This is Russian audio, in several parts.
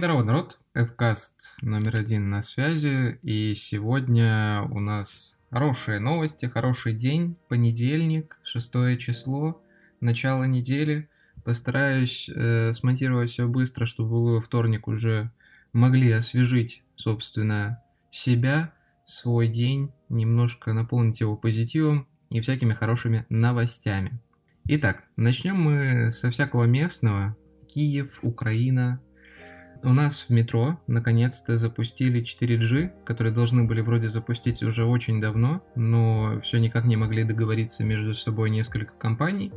Всем здорово, народ! Fcast номер один на связи, и сегодня у нас хорошие новости, хороший день, понедельник, шестое число, начало недели. Постараюсь э, смонтировать все быстро, чтобы вы во вторник уже могли освежить, собственно, себя, свой день, немножко наполнить его позитивом и всякими хорошими новостями. Итак, начнем мы со всякого местного. Киев, Украина, у нас в метро наконец-то запустили 4G, которые должны были вроде запустить уже очень давно, но все никак не могли договориться между собой несколько компаний.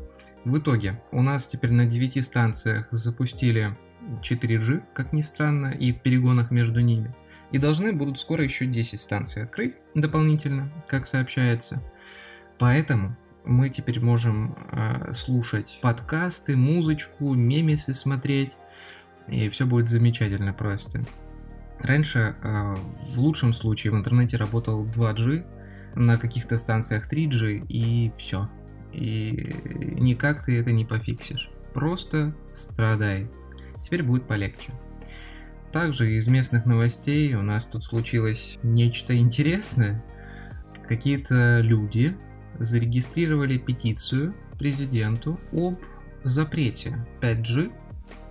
В итоге у нас теперь на 9 станциях запустили 4G, как ни странно, и в перегонах между ними. И должны будут скоро еще 10 станций открыть дополнительно, как сообщается. Поэтому мы теперь можем э, слушать подкасты, музычку, мемесы смотреть, и все будет замечательно просто. Раньше, э, в лучшем случае, в интернете работал 2G, на каких-то станциях 3G, и все. И никак ты это не пофиксишь. Просто страдай. Теперь будет полегче. Также из местных новостей у нас тут случилось нечто интересное. Какие-то люди зарегистрировали петицию президенту об запрете 5G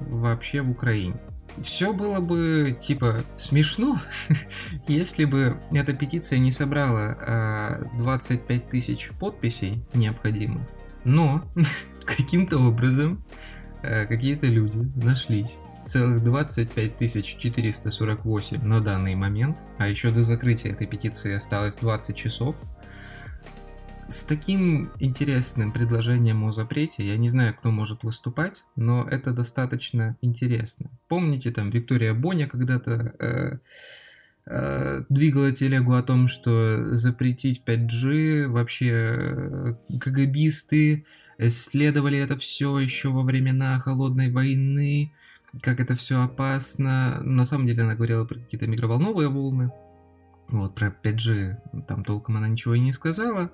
вообще в Украине. Все было бы, типа, смешно, если бы эта петиция не собрала а, 25 тысяч подписей необходимых. Но каким-то образом а, какие-то люди нашлись. Целых 25 448 на данный момент, а еще до закрытия этой петиции осталось 20 часов – с таким интересным предложением о запрете, я не знаю, кто может выступать, но это достаточно интересно. Помните, там Виктория Боня когда-то э, э, двигала телегу о том, что запретить 5G, вообще э, КГБисты исследовали это все еще во времена Холодной войны, как это все опасно. На самом деле она говорила про какие-то микроволновые волны. Вот, про 5G там толком она ничего и не сказала.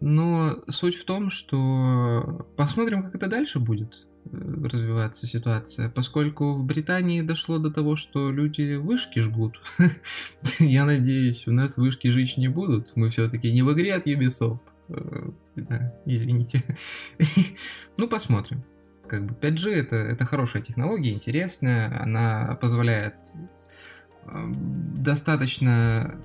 Но суть в том, что посмотрим, как это дальше будет э, развиваться ситуация, поскольку в Британии дошло до того, что люди вышки жгут. Я надеюсь, у нас вышки жечь не будут. Мы все-таки не в игре от Ubisoft. Э, извините. ну, посмотрим. Как бы 5G это, это хорошая технология, интересная. Она позволяет э, достаточно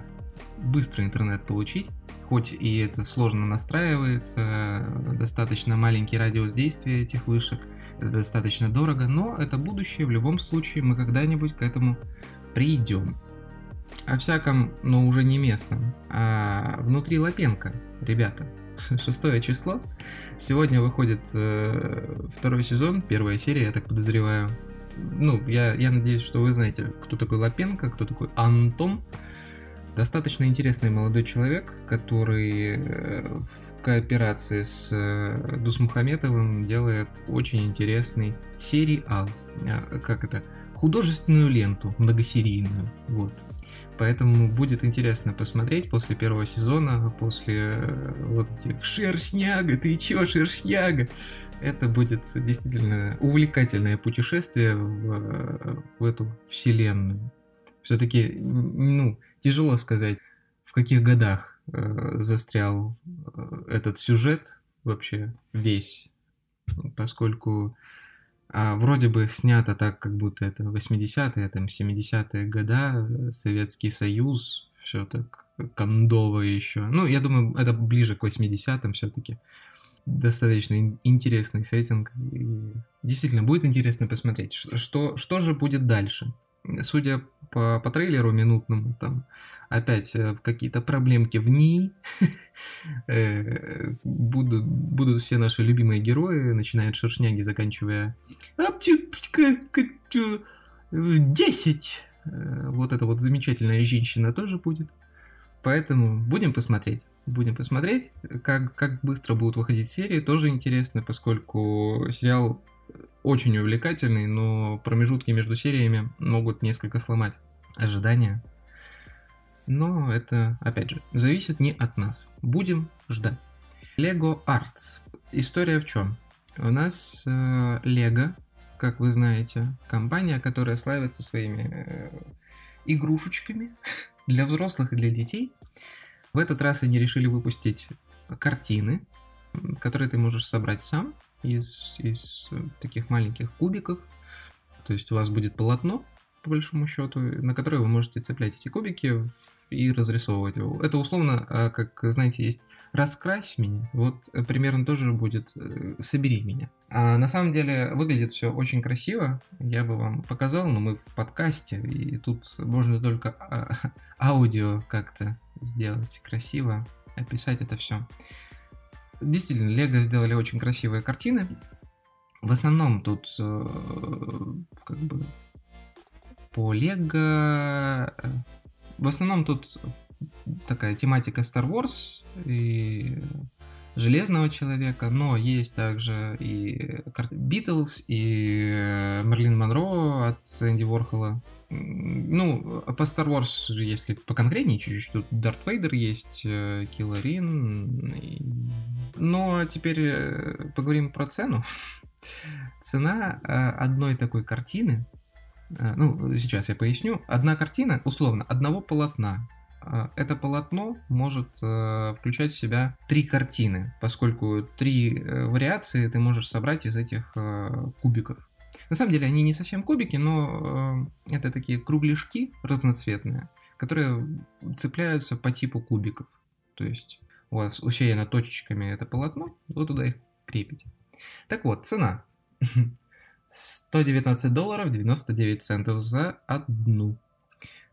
быстро интернет получить хоть и это сложно настраивается, достаточно маленький радиус действия этих вышек, это достаточно дорого, но это будущее, в любом случае мы когда-нибудь к этому придем. О всяком, но уже не местном, а внутри Лапенко, ребята. Шестое число. Сегодня выходит э, второй сезон, первая серия, я так подозреваю. Ну, я, я надеюсь, что вы знаете, кто такой Лапенко, кто такой Антон. Достаточно интересный молодой человек, который э, в кооперации с э, Дусмухаметовым делает очень интересный сериал. А, как это? Художественную ленту, многосерийную. Вот. Поэтому будет интересно посмотреть после первого сезона, после э, вот этих «Шершняга, ты чё, шершняга?» Это будет действительно увлекательное путешествие в, в эту вселенную. Все-таки, ну, тяжело сказать, в каких годах э, застрял э, этот сюжет вообще весь, поскольку а, вроде бы снято так, как будто это 80-е, там 70-е года, Советский Союз, все так кондово еще. Ну, я думаю, это ближе к 80-м все-таки. Достаточно интересный сеттинг. И действительно, будет интересно посмотреть, что, что же будет дальше судя по, по трейлеру минутному, там опять э, какие-то проблемки в ней. Э, будут, будут все наши любимые герои, начиная от Шершняги, заканчивая 10. Э, вот эта вот замечательная женщина тоже будет. Поэтому будем посмотреть. Будем посмотреть, как, как быстро будут выходить серии. Тоже интересно, поскольку сериал очень увлекательный, но промежутки между сериями могут несколько сломать ожидания. Но это, опять же, зависит не от нас. Будем ждать. Lego Arts. История в чем? У нас э, Lego как вы знаете, компания, которая славится своими э, игрушечками для взрослых и для детей. В этот раз они решили выпустить картины, которые ты можешь собрать сам из, из таких маленьких кубиков. То есть у вас будет полотно, по большому счету, на которое вы можете цеплять эти кубики и разрисовывать его. Это условно, а, как знаете, есть раскрась меня, вот э, примерно тоже будет э, собери меня. А на самом деле выглядит все очень красиво, я бы вам показал, но мы в подкасте, и тут можно только а, аудио как-то сделать красиво, описать это все. Действительно, Лего сделали очень красивые картины. В основном тут э, как бы по Лего в основном тут такая тематика Star Wars и Железного Человека, но есть также и Битлз, и Мерлин Монро от Энди Ворхола. Ну, по Star Wars, если поконкретнее чуть-чуть, тут Дарт Вейдер есть, э, Килларин. И... Но теперь э, поговорим про цену. Цена э, одной такой картины ну, сейчас я поясню. Одна картина, условно, одного полотна. Это полотно может включать в себя три картины, поскольку три вариации ты можешь собрать из этих кубиков. На самом деле они не совсем кубики, но это такие кругляшки разноцветные, которые цепляются по типу кубиков. То есть у вас усеяно точечками это полотно, вы туда их крепите. Так вот, цена. 119 долларов 99 центов за одну.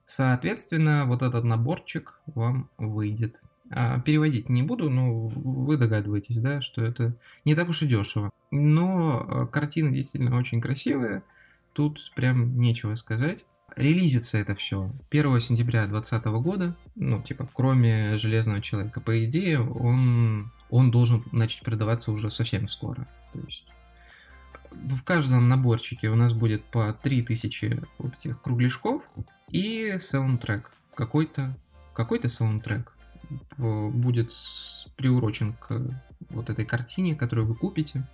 Соответственно, вот этот наборчик вам выйдет. А, переводить не буду, но вы догадываетесь, да, что это не так уж и дешево. Но э, картины действительно очень красивые. Тут прям нечего сказать. Релизится это все 1 сентября 2020 года. Ну, типа, кроме Железного Человека. По идее, он, он должен начать продаваться уже совсем скоро. То есть в каждом наборчике у нас будет по 3000 вот этих кругляшков и саундтрек. Какой-то какой-то саундтрек будет приурочен к вот этой картине, которую вы купите.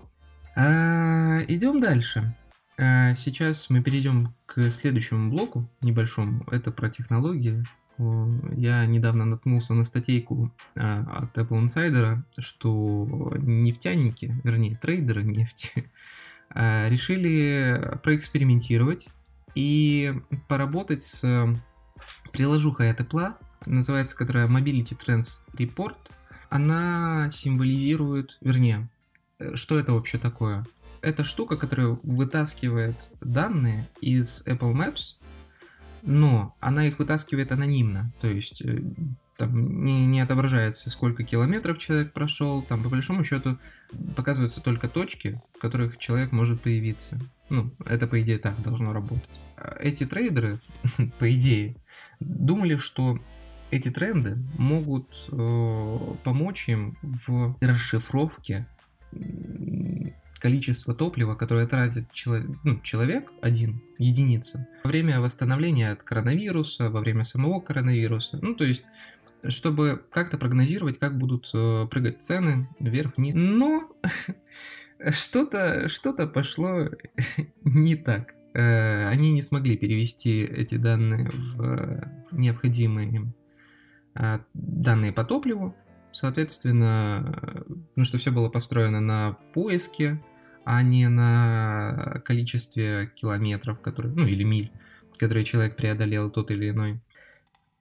А, идем дальше. А, сейчас мы перейдем к следующему блоку небольшому. Это про технологии. Я недавно наткнулся на статейку а, от Apple Insider, что нефтяники, вернее трейдеры нефти, Э, решили проэкспериментировать и поработать с приложухой от Apple, называется которая Mobility Trends Report. Она символизирует, вернее, э, что это вообще такое? Это штука, которая вытаскивает данные из Apple Maps, но она их вытаскивает анонимно. То есть э, там не, не отображается, сколько километров человек прошел, там по большому счету показываются только точки, в которых человек может появиться. Ну, это по идее так должно работать. А эти трейдеры, по идее, думали, что эти тренды могут э, помочь им в расшифровке количества топлива, которое тратит человек, ну, человек один, единица, во время восстановления от коронавируса, во время самого коронавируса. Ну, то есть чтобы как-то прогнозировать, как будут э, прыгать цены вверх-вниз. Но что-то что пошло не так. Э, они не смогли перевести эти данные в необходимые им данные по топливу. Соответственно, ну что все было построено на поиске, а не на количестве километров, которые, ну или миль, которые человек преодолел тот или иной.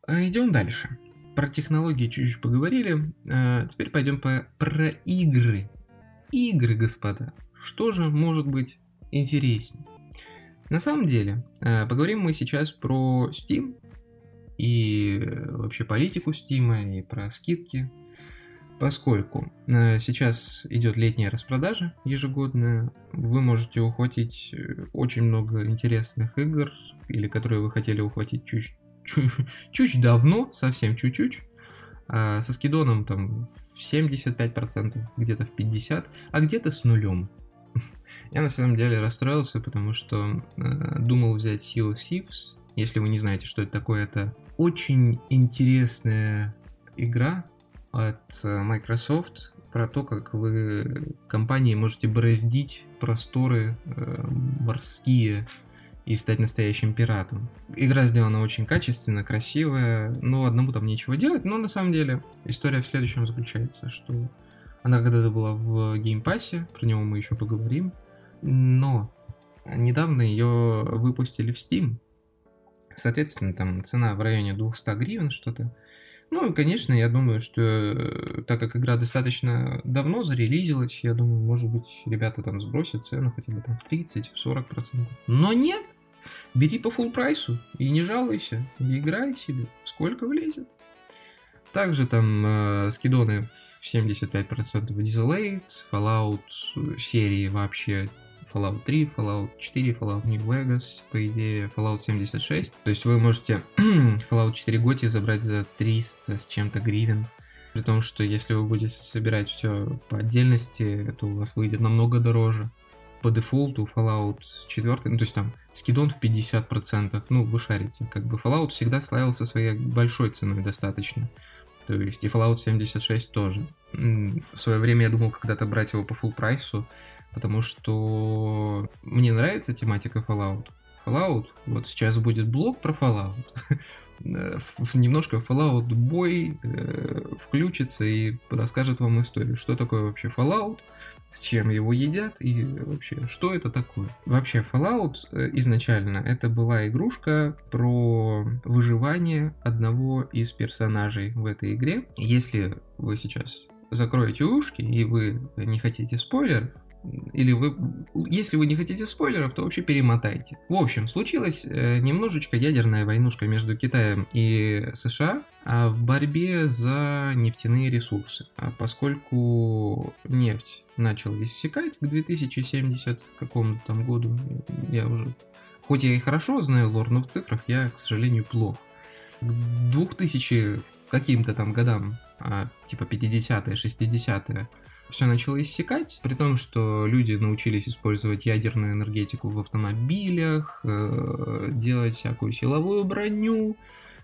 А идем дальше. Про технологии чуть-чуть поговорили. А теперь пойдем по, про игры. Игры, господа. Что же может быть интереснее? На самом деле, а, поговорим мы сейчас про Steam и вообще политику Steam и про скидки. Поскольку а, сейчас идет летняя распродажа ежегодная, вы можете ухватить э, очень много интересных игр, или которые вы хотели ухватить чуть чуть давно, совсем чуть-чуть, а со скидоном там 75%, где-то в 50%, а где-то с нулем. Я на самом деле расстроился, потому что э, думал взять Sea of Thieves. Если вы не знаете, что это такое, это очень интересная игра от э, Microsoft. про то, как вы компанией можете бороздить просторы э, морские и стать настоящим пиратом. Игра сделана очень качественно, красивая, но одному там нечего делать, но на самом деле история в следующем заключается, что она когда-то была в геймпассе, про него мы еще поговорим, но недавно ее выпустили в Steam. Соответственно, там цена в районе 200 гривен что-то. Ну, конечно, я думаю, что э, так как игра достаточно давно зарелизилась, я думаю, может быть, ребята там сбросят цену хотя бы там в 30, в 40 процентов. Но нет! Бери по full прайсу и не жалуйся, и играй себе, сколько влезет. Также там э, скидоны в 75% Desolate, Fallout э, серии вообще Fallout 3, Fallout 4, Fallout New Vegas, по идее, Fallout 76. То есть вы можете Fallout 4 готи забрать за 300 с чем-то гривен. При том, что если вы будете собирать все по отдельности, то у вас выйдет намного дороже. По дефолту Fallout 4, ну то есть там скидон в 50%, ну вы шарите. Как бы Fallout всегда славился своей большой ценой достаточно. То есть и Fallout 76 тоже. В свое время я думал когда-то брать его по full прайсу, потому что мне нравится тематика Fallout. Fallout, вот сейчас будет блог про Fallout. Немножко Fallout бой э, включится и расскажет вам историю, что такое вообще Fallout, с чем его едят и вообще, что это такое. Вообще, Fallout э, изначально это была игрушка про выживание одного из персонажей в этой игре. Если вы сейчас закроете ушки и вы не хотите спойлеров, или вы, если вы не хотите спойлеров, то вообще перемотайте. В общем, случилась э, немножечко ядерная войнушка между Китаем и США а в борьбе за нефтяные ресурсы. А поскольку нефть начала иссякать к 2070 какому-то там году, я уже, хоть я и хорошо знаю лор, но в цифрах я, к сожалению, плох. К 2000 каким-то там годам, а, типа 50-е, 60-е, все начало иссякать, при том, что люди научились использовать ядерную энергетику в автомобилях, э, делать всякую силовую броню,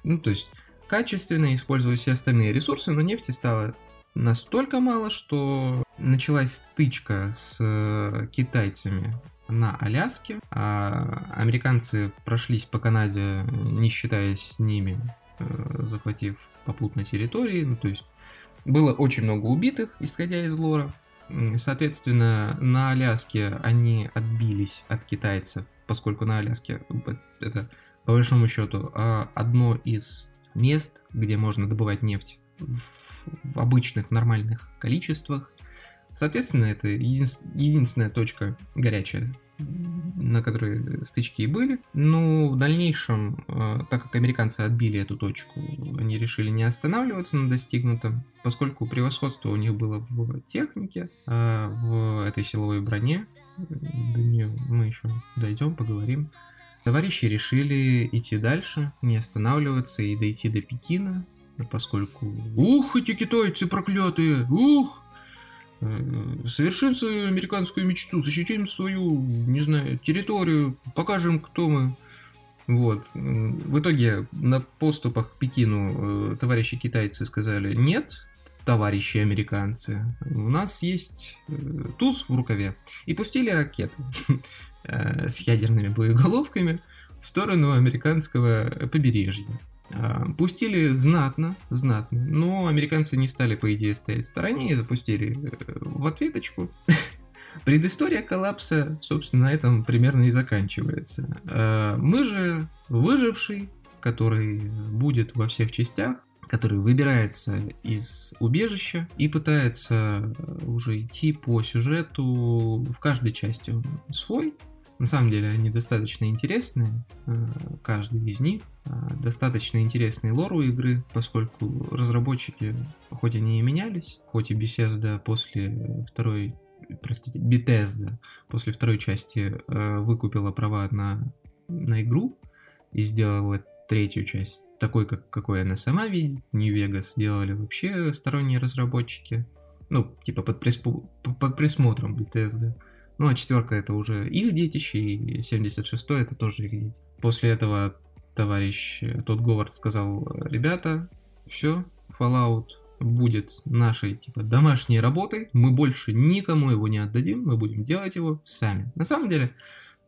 ну, то есть качественно использовать все остальные ресурсы, но нефти стало настолько мало, что началась стычка с э, китайцами на Аляске, а американцы прошлись по Канаде, не считаясь с ними, э, захватив попутно территории, ну, то есть было очень много убитых, исходя из лора. Соответственно, на Аляске они отбились от китайцев, поскольку на Аляске это, по большому счету, а, одно из мест, где можно добывать нефть в, обычных нормальных количествах. Соответственно, это единственная точка горячая на которой стычки и были. Но в дальнейшем, э, так как американцы отбили эту точку, они решили не останавливаться на достигнутом, поскольку превосходство у них было в технике, а в этой силовой броне. До нее мы еще дойдем, поговорим. Товарищи решили идти дальше, не останавливаться и дойти до Пекина, поскольку «Ух, эти китайцы проклятые! Ух!» Э, совершим свою американскую мечту, защитим свою, не знаю, территорию, покажем, кто мы. Вот. В итоге на поступах к Пекину э, товарищи китайцы сказали нет, товарищи американцы, у нас есть э, туз в рукаве. И пустили ракеты с ядерными боеголовками в сторону американского побережья. А, пустили знатно, знатно, но американцы не стали, по идее, стоять в стороне и запустили э, в ответочку. Предыстория коллапса, собственно, на этом примерно и заканчивается. А, мы же выживший, который будет во всех частях, который выбирается из убежища и пытается уже идти по сюжету в каждой части он свой, на самом деле они достаточно интересные, э, каждый из них. Э, достаточно интересный лор у игры, поскольку разработчики, хоть они и менялись, хоть и Bethesda после второй, простите, Bethesda после второй части э, выкупила права на, на игру и сделала третью часть такой, как, какой она сама видит. New Vegas сделали вообще сторонние разработчики. Ну, типа под, приспу, под присмотром Bethesda. Ну, а четверка это уже их детище, и 76 это тоже их детище. После этого товарищ э, тот Говард сказал, ребята, все, Fallout будет нашей типа домашней работой. Мы больше никому его не отдадим, мы будем делать его сами. На самом деле,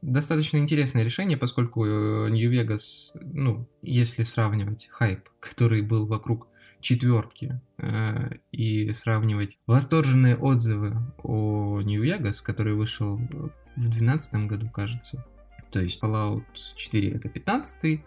достаточно интересное решение, поскольку Нью-Вегас, ну, если сравнивать хайп, который был вокруг четверки э, и сравнивать восторженные отзывы о Нью-Вегас, который вышел в 2012 году, кажется. То есть Fallout 4 это 15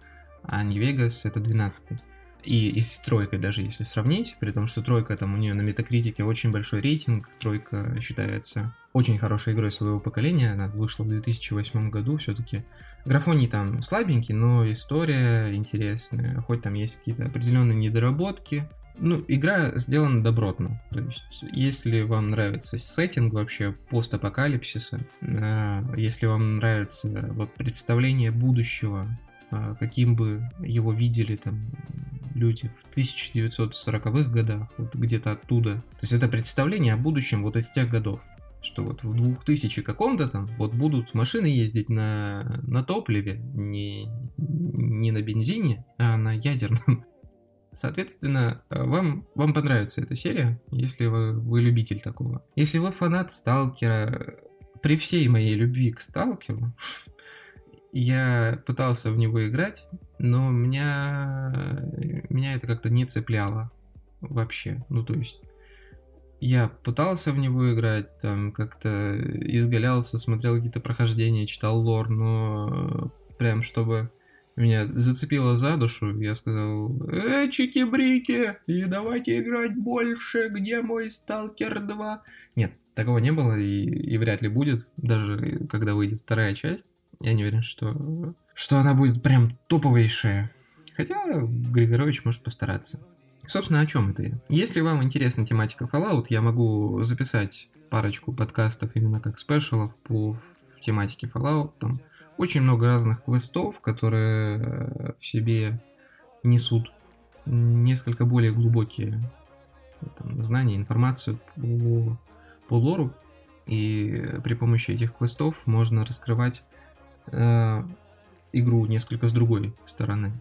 а Нью-Вегас это 12 и, и с тройкой даже если сравнить, при том, что тройка там у нее на метакритике очень большой рейтинг, тройка считается очень хорошей игрой своего поколения, она вышла в 2008 году все-таки. Графоний там слабенький, но история интересная, хоть там есть какие-то определенные недоработки. Ну, игра сделана добротно. То есть, если вам нравится сеттинг вообще постапокалипсиса, э, если вам нравится вот представление будущего, э, каким бы его видели там люди в 1940-х годах, вот где-то оттуда. То есть это представление о будущем вот из тех годов что вот в 2000 каком-то там вот будут машины ездить на, на топливе, не, не на бензине, а на ядерном. Соответственно, вам, вам понравится эта серия, если вы, вы любитель такого. Если вы фанат Сталкера, при всей моей любви к Сталкеру, я пытался в него играть, но меня, меня это как-то не цепляло вообще. Ну, то есть, я пытался в него играть, там как-то изгалялся, смотрел какие-то прохождения, читал лор, но прям чтобы меня зацепило за душу, я сказал, э, чики-брики, и давайте играть больше, где мой Сталкер 2? Нет, такого не было и, и вряд ли будет, даже когда выйдет вторая часть. Я не уверен, что, что она будет прям топовейшая. Хотя Григорович может постараться. Собственно, о чем это? Если вам интересна тематика Fallout, я могу записать парочку подкастов именно как спешалов по тематике Fallout. Там очень много разных квестов, которые э, в себе несут несколько более глубокие там, знания, информацию по, по лору. И при помощи этих квестов можно раскрывать э, игру несколько с другой стороны.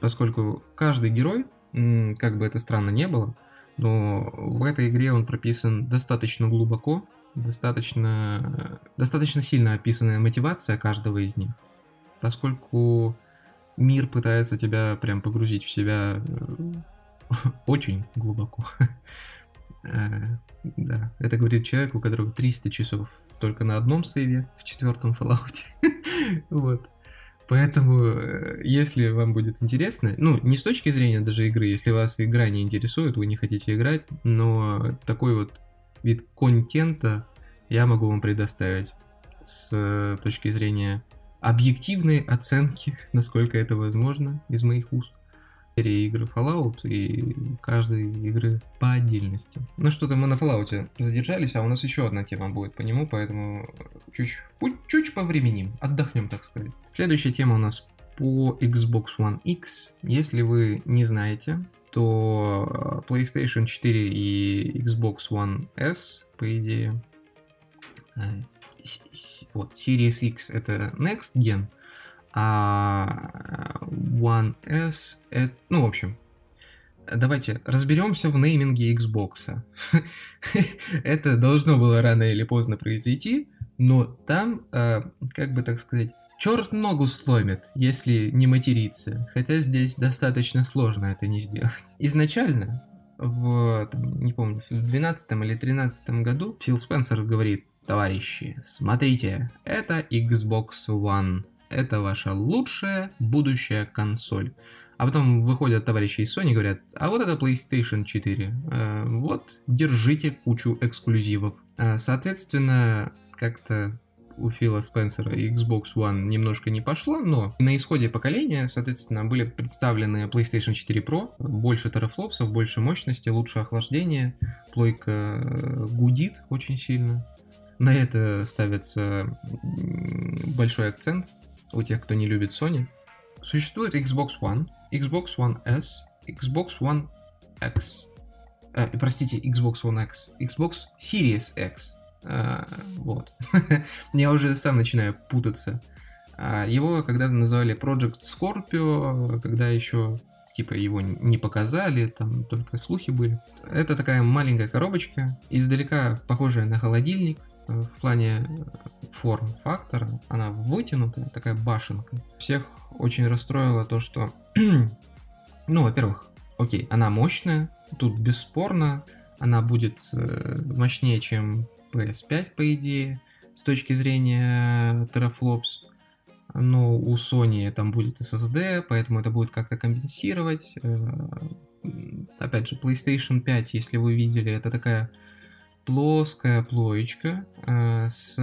Поскольку каждый герой как бы это странно не было, но в этой игре он прописан достаточно глубоко, достаточно, достаточно сильно описанная мотивация каждого из них, поскольку мир пытается тебя прям погрузить в себя э, очень глубоко. Э, да, это говорит человек, у которого 300 часов только на одном сейве в четвертом Fallout. вот. Поэтому, э, если вам будет интересно, ну, не с точки зрения даже игры, если вас игра не интересует, вы не хотите играть, но такой вот вид контента я могу вам предоставить с э, точки зрения объективной оценки, насколько это возможно из моих уст серии игр Fallout и каждой игры по отдельности. Ну что-то мы на Fallout задержались, а у нас еще одна тема будет по нему, поэтому чуть, чуть повременим, отдохнем, так сказать. Следующая тема у нас по Xbox One X. Если вы не знаете, то э, PlayStation 4 и Xbox One S, по идее, э, вот, Series X это Next Gen, а One S, это, ну, в общем, давайте разберемся в нейминге Xbox. это должно было рано или поздно произойти, но там, э, как бы так сказать, черт ногу сломит, если не материться. Хотя здесь достаточно сложно это не сделать. Изначально в, там, не помню, в 12 или 13 году Фил Спенсер говорит, товарищи, смотрите, это Xbox One это ваша лучшая будущая консоль. А потом выходят товарищи из Sony и говорят, а вот это PlayStation 4, э, вот, держите кучу эксклюзивов. Э, соответственно, как-то у Фила Спенсера Xbox One немножко не пошло, но на исходе поколения, соответственно, были представлены PlayStation 4 Pro, больше терафлопсов, больше мощности, лучше охлаждение, плойка э, гудит очень сильно. На это ставится большой акцент у тех, кто не любит Sony. Существует Xbox One, Xbox One S, Xbox One X. Э, простите, Xbox One X, Xbox Series X. Э, вот. Я уже сам начинаю путаться. А, его когда-то называли Project Scorpio, когда еще типа его не показали, там только слухи были. Это такая маленькая коробочка, издалека похожая на холодильник, э, в плане э, форм-фактора, она вытянутая, такая башенка. Всех очень расстроило то, что, ну, во-первых, окей, она мощная, тут бесспорно, она будет э, мощнее, чем PS5, по идее, с точки зрения терафлопс но у Sony там будет SSD, поэтому это будет как-то компенсировать. Э, опять же, PlayStation 5, если вы видели, это такая плоская плоечка э, с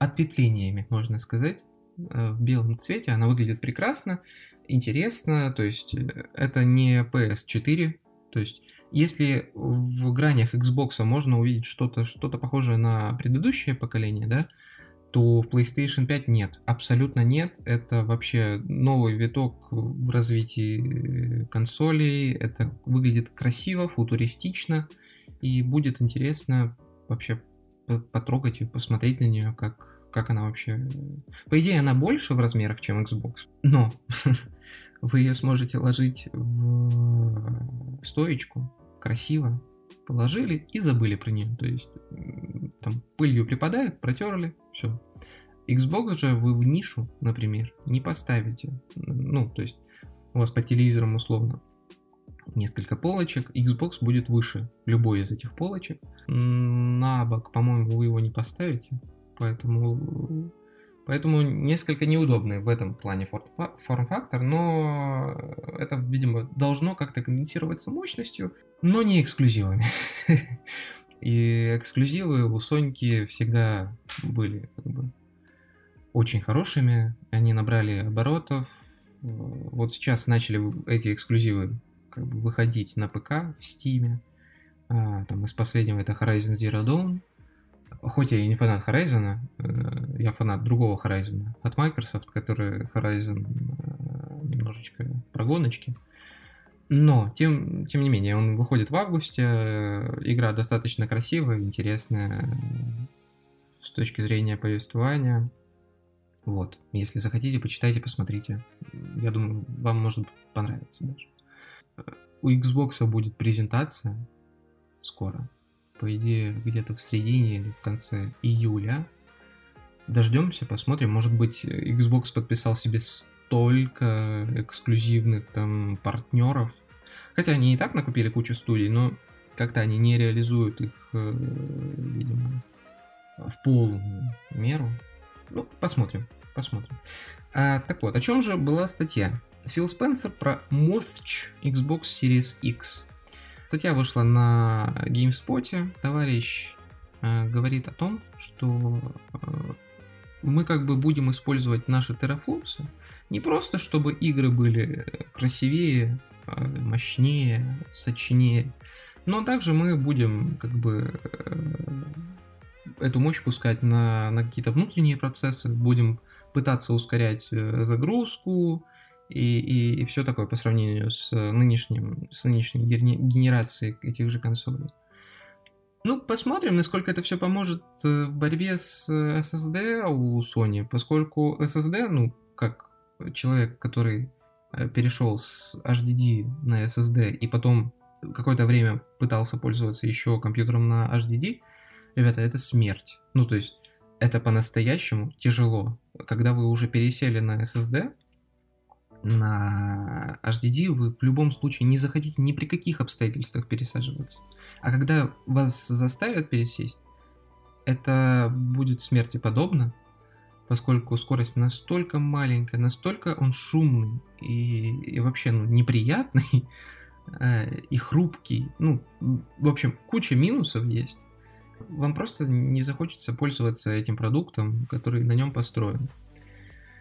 ответвлениями, можно сказать, э, в белом цвете. Она выглядит прекрасно, интересно, то есть это не PS4, то есть если в гранях Xbox можно увидеть что-то что похожее на предыдущее поколение, да, то в PlayStation 5 нет, абсолютно нет. Это вообще новый виток в развитии консолей. Это выглядит красиво, футуристично, и будет интересно вообще потрогать и посмотреть на нее, как, как она вообще... По идее, она больше в размерах, чем Xbox, но вы ее сможете ложить в стоечку красиво, положили и забыли про нее. То есть там пылью припадает, протерли, все. Xbox же вы в нишу, например, не поставите. Ну, то есть у вас по телевизорам условно несколько полочек, Xbox будет выше любой из этих полочек. На бок, по-моему, вы его не поставите, поэтому Поэтому несколько неудобный в этом плане форм-фактор, но это, видимо, должно как-то компенсироваться мощностью, но не эксклюзивами. И эксклюзивы у Соньки всегда были как бы, очень хорошими, они набрали оборотов. Вот сейчас начали эти эксклюзивы как бы выходить на ПК в Steam. А, там из последнего это Horizon Zero Dawn, хоть я и не фанат Horizon, э, я фанат другого Horizon от Microsoft, который Horizon э, немножечко про гоночки. Но, тем, тем не менее, он выходит в августе, э, игра достаточно красивая, интересная с точки зрения повествования. Вот, если захотите, почитайте, посмотрите. Я думаю, вам может понравиться даже. У Xbox будет презентация скоро по идее, где-то в середине или в конце июля. Дождемся, посмотрим. Может быть, Xbox подписал себе столько эксклюзивных там партнеров. Хотя они и так накупили кучу студий, но как-то они не реализуют их, э, видимо, в полную меру. Ну, посмотрим, посмотрим. А, так вот, о чем же была статья? Фил Спенсер про Mothch Xbox Series X. Статья вышла на GameSpot. Товарищ э, говорит о том, что э, мы как бы будем использовать наши терафлопсы не просто, чтобы игры были красивее, э, мощнее, сочнее, но также мы будем как бы э, эту мощь пускать на, на какие-то внутренние процессы, будем пытаться ускорять э, загрузку, и, и, и все такое по сравнению с нынешним, с нынешней генерацией этих же консолей. Ну, посмотрим, насколько это все поможет э, в борьбе с SSD у Sony, поскольку SSD, ну, как человек, который э, перешел с HDD на SSD и потом какое-то время пытался пользоваться еще компьютером на HDD, ребята, это смерть. Ну, то есть, это по-настоящему тяжело. Когда вы уже пересели на SSD, на HDD вы в любом случае не захотите ни при каких обстоятельствах пересаживаться. А когда вас заставят пересесть, это будет смерти подобно, поскольку скорость настолько маленькая, настолько он шумный и, и вообще ну, неприятный э, и хрупкий. Ну, в общем, куча минусов есть. Вам просто не захочется пользоваться этим продуктом, который на нем построен.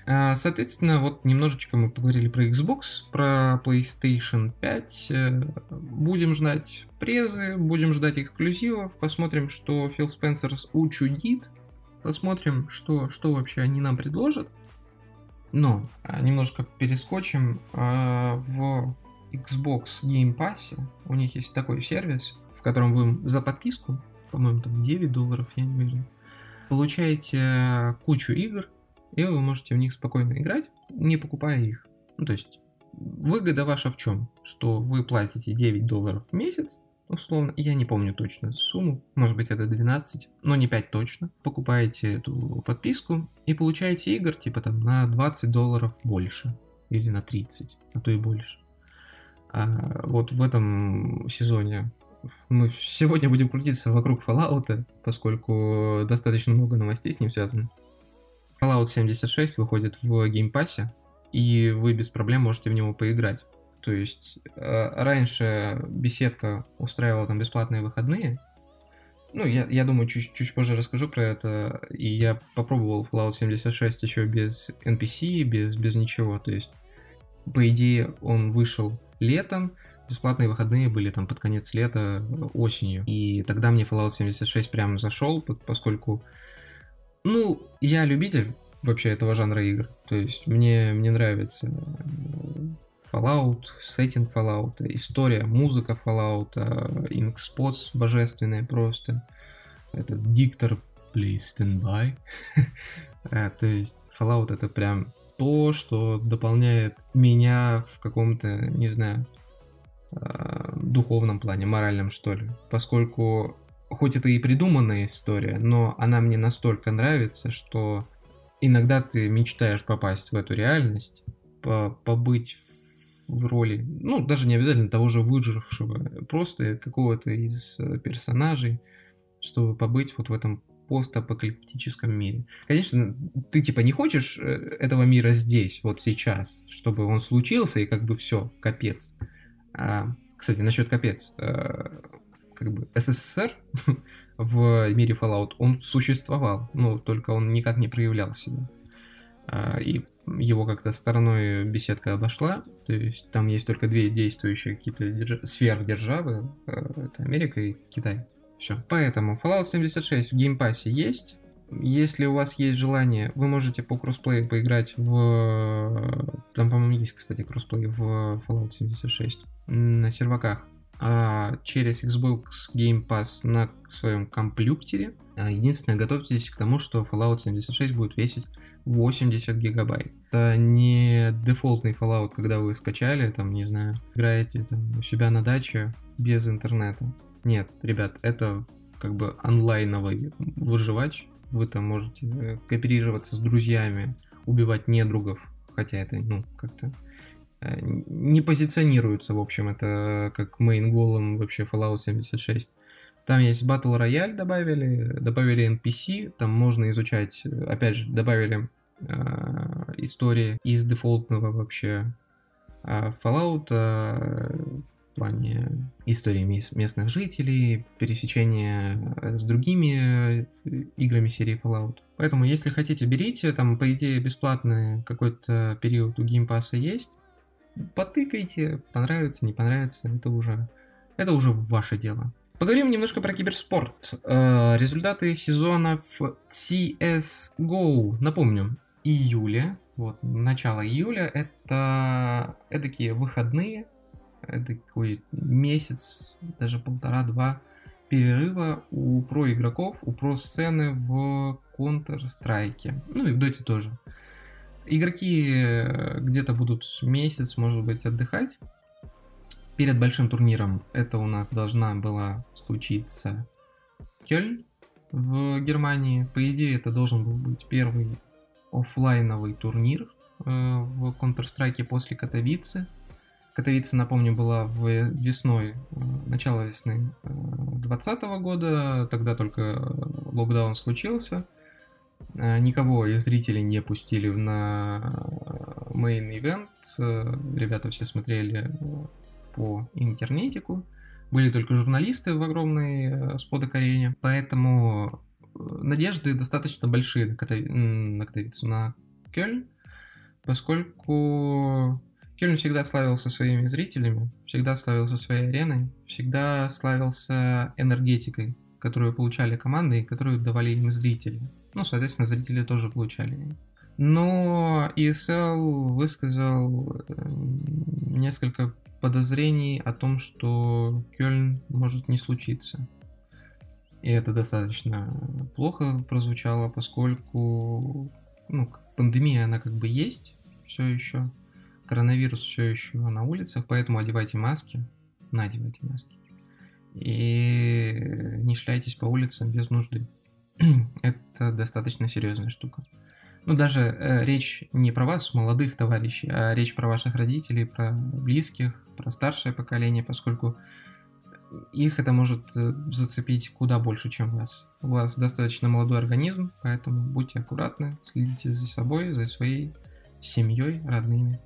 А, соответственно, вот немножечко мы поговорили про Xbox, про PlayStation 5. Э, будем ждать презы, будем ждать эксклюзивов, посмотрим, что Фил Спенсер учудит, посмотрим, что, что вообще они нам предложат. Но а, немножко перескочим а, в Xbox Game Pass. У них есть такой сервис, в котором вы за подписку, по-моему, там 9 долларов, я не уверен, получаете кучу игр, и вы можете в них спокойно играть, не покупая их. Ну, то есть выгода ваша в чем? Что вы платите 9 долларов в месяц, условно, я не помню точно сумму, может быть это 12, но не 5 точно. Покупаете эту подписку и получаете игр типа там на 20 долларов больше или на 30, а то и больше. А вот в этом сезоне мы сегодня будем крутиться вокруг Fallout, поскольку достаточно много новостей с ним связано. Fallout 76 выходит в геймпассе, и вы без проблем можете в него поиграть. То есть э, раньше беседка устраивала там бесплатные выходные. Ну, я, я думаю, чуть, чуть позже расскажу про это. И я попробовал Fallout 76 еще без NPC, без, без ничего. То есть, по идее, он вышел летом, бесплатные выходные были там под конец лета, осенью. И тогда мне Fallout 76 прям зашел, поскольку, ну, я любитель вообще этого жанра игр. То есть мне, мне нравится Fallout, сеттинг Fallout, история, музыка Fallout, Inkspots божественная просто. Этот диктор Please Stand By. Э, то есть Fallout это прям то, что дополняет меня в каком-то, не знаю, э, духовном плане, моральном что ли. Поскольку, хоть это и придуманная история, но она мне настолько нравится, что иногда ты мечтаешь попасть в эту реальность, побыть в роли, ну, даже не обязательно того же выжившего, просто какого-то из персонажей, чтобы побыть вот в этом постапокалиптическом мире. Конечно, ты типа не хочешь э, этого мира здесь, вот сейчас, чтобы он случился и как бы все, капец. А, кстати, насчет капец, а, как бы СССР в мире Fallout, он существовал, но только он никак не проявлял себя. А, и его как-то стороной Bethesda обошла, то есть там есть только две действующие какие-то держ... сферы державы, это Америка и Китай. Все. Поэтому Fallout 76 в Game Pass е есть. Если у вас есть желание, вы можете по кроссплею поиграть в... Там, по-моему, есть, кстати, кроссплей в Fallout 76 на серваках. А через Xbox Game Pass на своем компьютере. А, единственное, готовьтесь к тому, что Fallout 76 будет весить 80 гигабайт. Это не дефолтный Fallout, когда вы скачали, там, не знаю, играете там, у себя на даче без интернета. Нет, ребят, это как бы онлайновый выживач. Вы там можете э, кооперироваться с друзьями, убивать недругов, хотя это, ну, как-то не позиционируется, в общем, это как мейн голом вообще Fallout 76. Там есть Battle Royale добавили, добавили NPC, там можно изучать, опять же, добавили э, истории из дефолтного вообще э, Fallout, э, в плане истории местных жителей, пересечения э, с другими э, играми серии Fallout. Поэтому, если хотите, берите, там, по идее, бесплатный какой-то период у геймпасса есть, потыкайте, понравится, не понравится, это уже, это уже ваше дело. Поговорим немножко про киберспорт. Э, результаты сезона в CSGO. Напомню, июля, вот, начало июля, это такие выходные, такой месяц, даже полтора-два перерыва у про игроков, у про сцены в Counter-Strike. Ну и в Dota тоже. Игроки э, где-то будут месяц, может быть, отдыхать. Перед большим турниром это у нас должна была случиться Кёльн в Германии. По идее, это должен был быть первый офлайновый турнир э, в Counter-Strike после Катовицы. Катовица, напомню, была в весной, э, начало весны 2020 э, года, тогда только локдаун случился. Э, никого из зрителей не пустили на main event, ребята все смотрели по интернетику, были только журналисты в огромной сподок-арене, поэтому надежды достаточно большие на, Катовицу, на Кёльн, поскольку Кельн всегда славился своими зрителями, всегда славился своей ареной, всегда славился энергетикой, которую получали команды и которую давали им зрители. Ну, соответственно, зрители тоже получали. Но ESL высказал э, несколько подозрений о том, что Кёльн может не случиться. И это достаточно плохо прозвучало, поскольку ну, пандемия, она как бы есть все еще коронавирус все еще на улицах, поэтому одевайте маски, надевайте маски. И не шляйтесь по улицам без нужды. Это достаточно серьезная штука. Ну, даже э, речь не про вас, молодых товарищей, а речь про ваших родителей, про близких, про старшее поколение, поскольку их это может э, зацепить куда больше, чем вас. У вас достаточно молодой организм, поэтому будьте аккуратны, следите за собой, за своей семьей, родными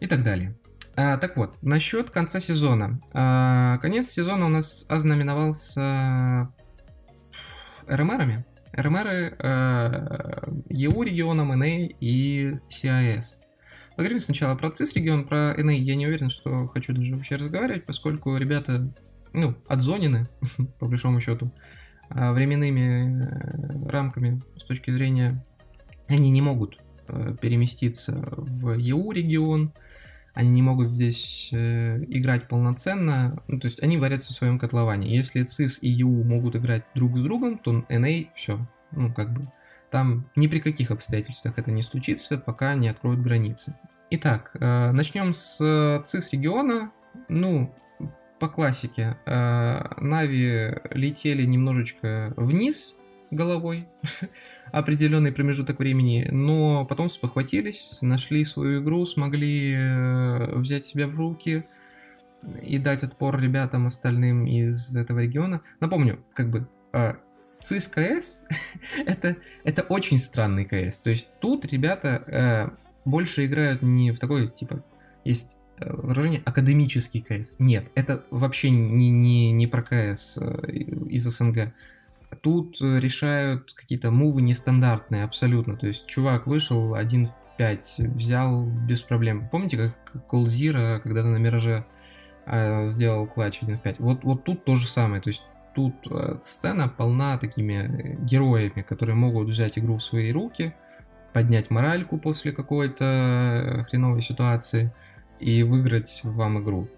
и так далее. А, так вот, насчет конца сезона. А, конец сезона у нас ознаменовался РМРами. РМРы а, ЕУ регионом, НА и CIS. Поговорим сначала про ЦИС регион, про НА я не уверен, что хочу даже вообще разговаривать, поскольку ребята, ну, отзонены, по большому счету, а, временными э, рамками с точки зрения, они не могут э, переместиться в ЕУ регион, они не могут здесь э, играть полноценно, ну, то есть они варятся в своем котловане. Если ЦИС и ЕУ могут играть друг с другом, то NA все, ну как бы, там ни при каких обстоятельствах это не случится, пока не откроют границы. Итак, э, начнем с ЦИС региона. Ну, по классике, э, Нави летели немножечко вниз головой, определенный промежуток времени, но потом спохватились, нашли свою игру, смогли э, взять себя в руки и дать отпор ребятам остальным из этого региона. Напомню, как бы ЦИС КС это, это очень странный КС. То есть тут ребята э, больше играют не в такой, типа, есть э, выражение академический КС. Нет, это вообще не, не, не про КС из СНГ. Тут э, решают какие-то мувы нестандартные абсолютно. То есть чувак вышел один в 5, взял без проблем. Помните, как Колзира когда-то на Мираже э, сделал клатч 1 в 5? Вот, вот тут то же самое. То есть тут э, сцена полна такими э, героями, которые могут взять игру в свои руки, поднять моральку после какой-то э, хреновой ситуации и выиграть вам игру.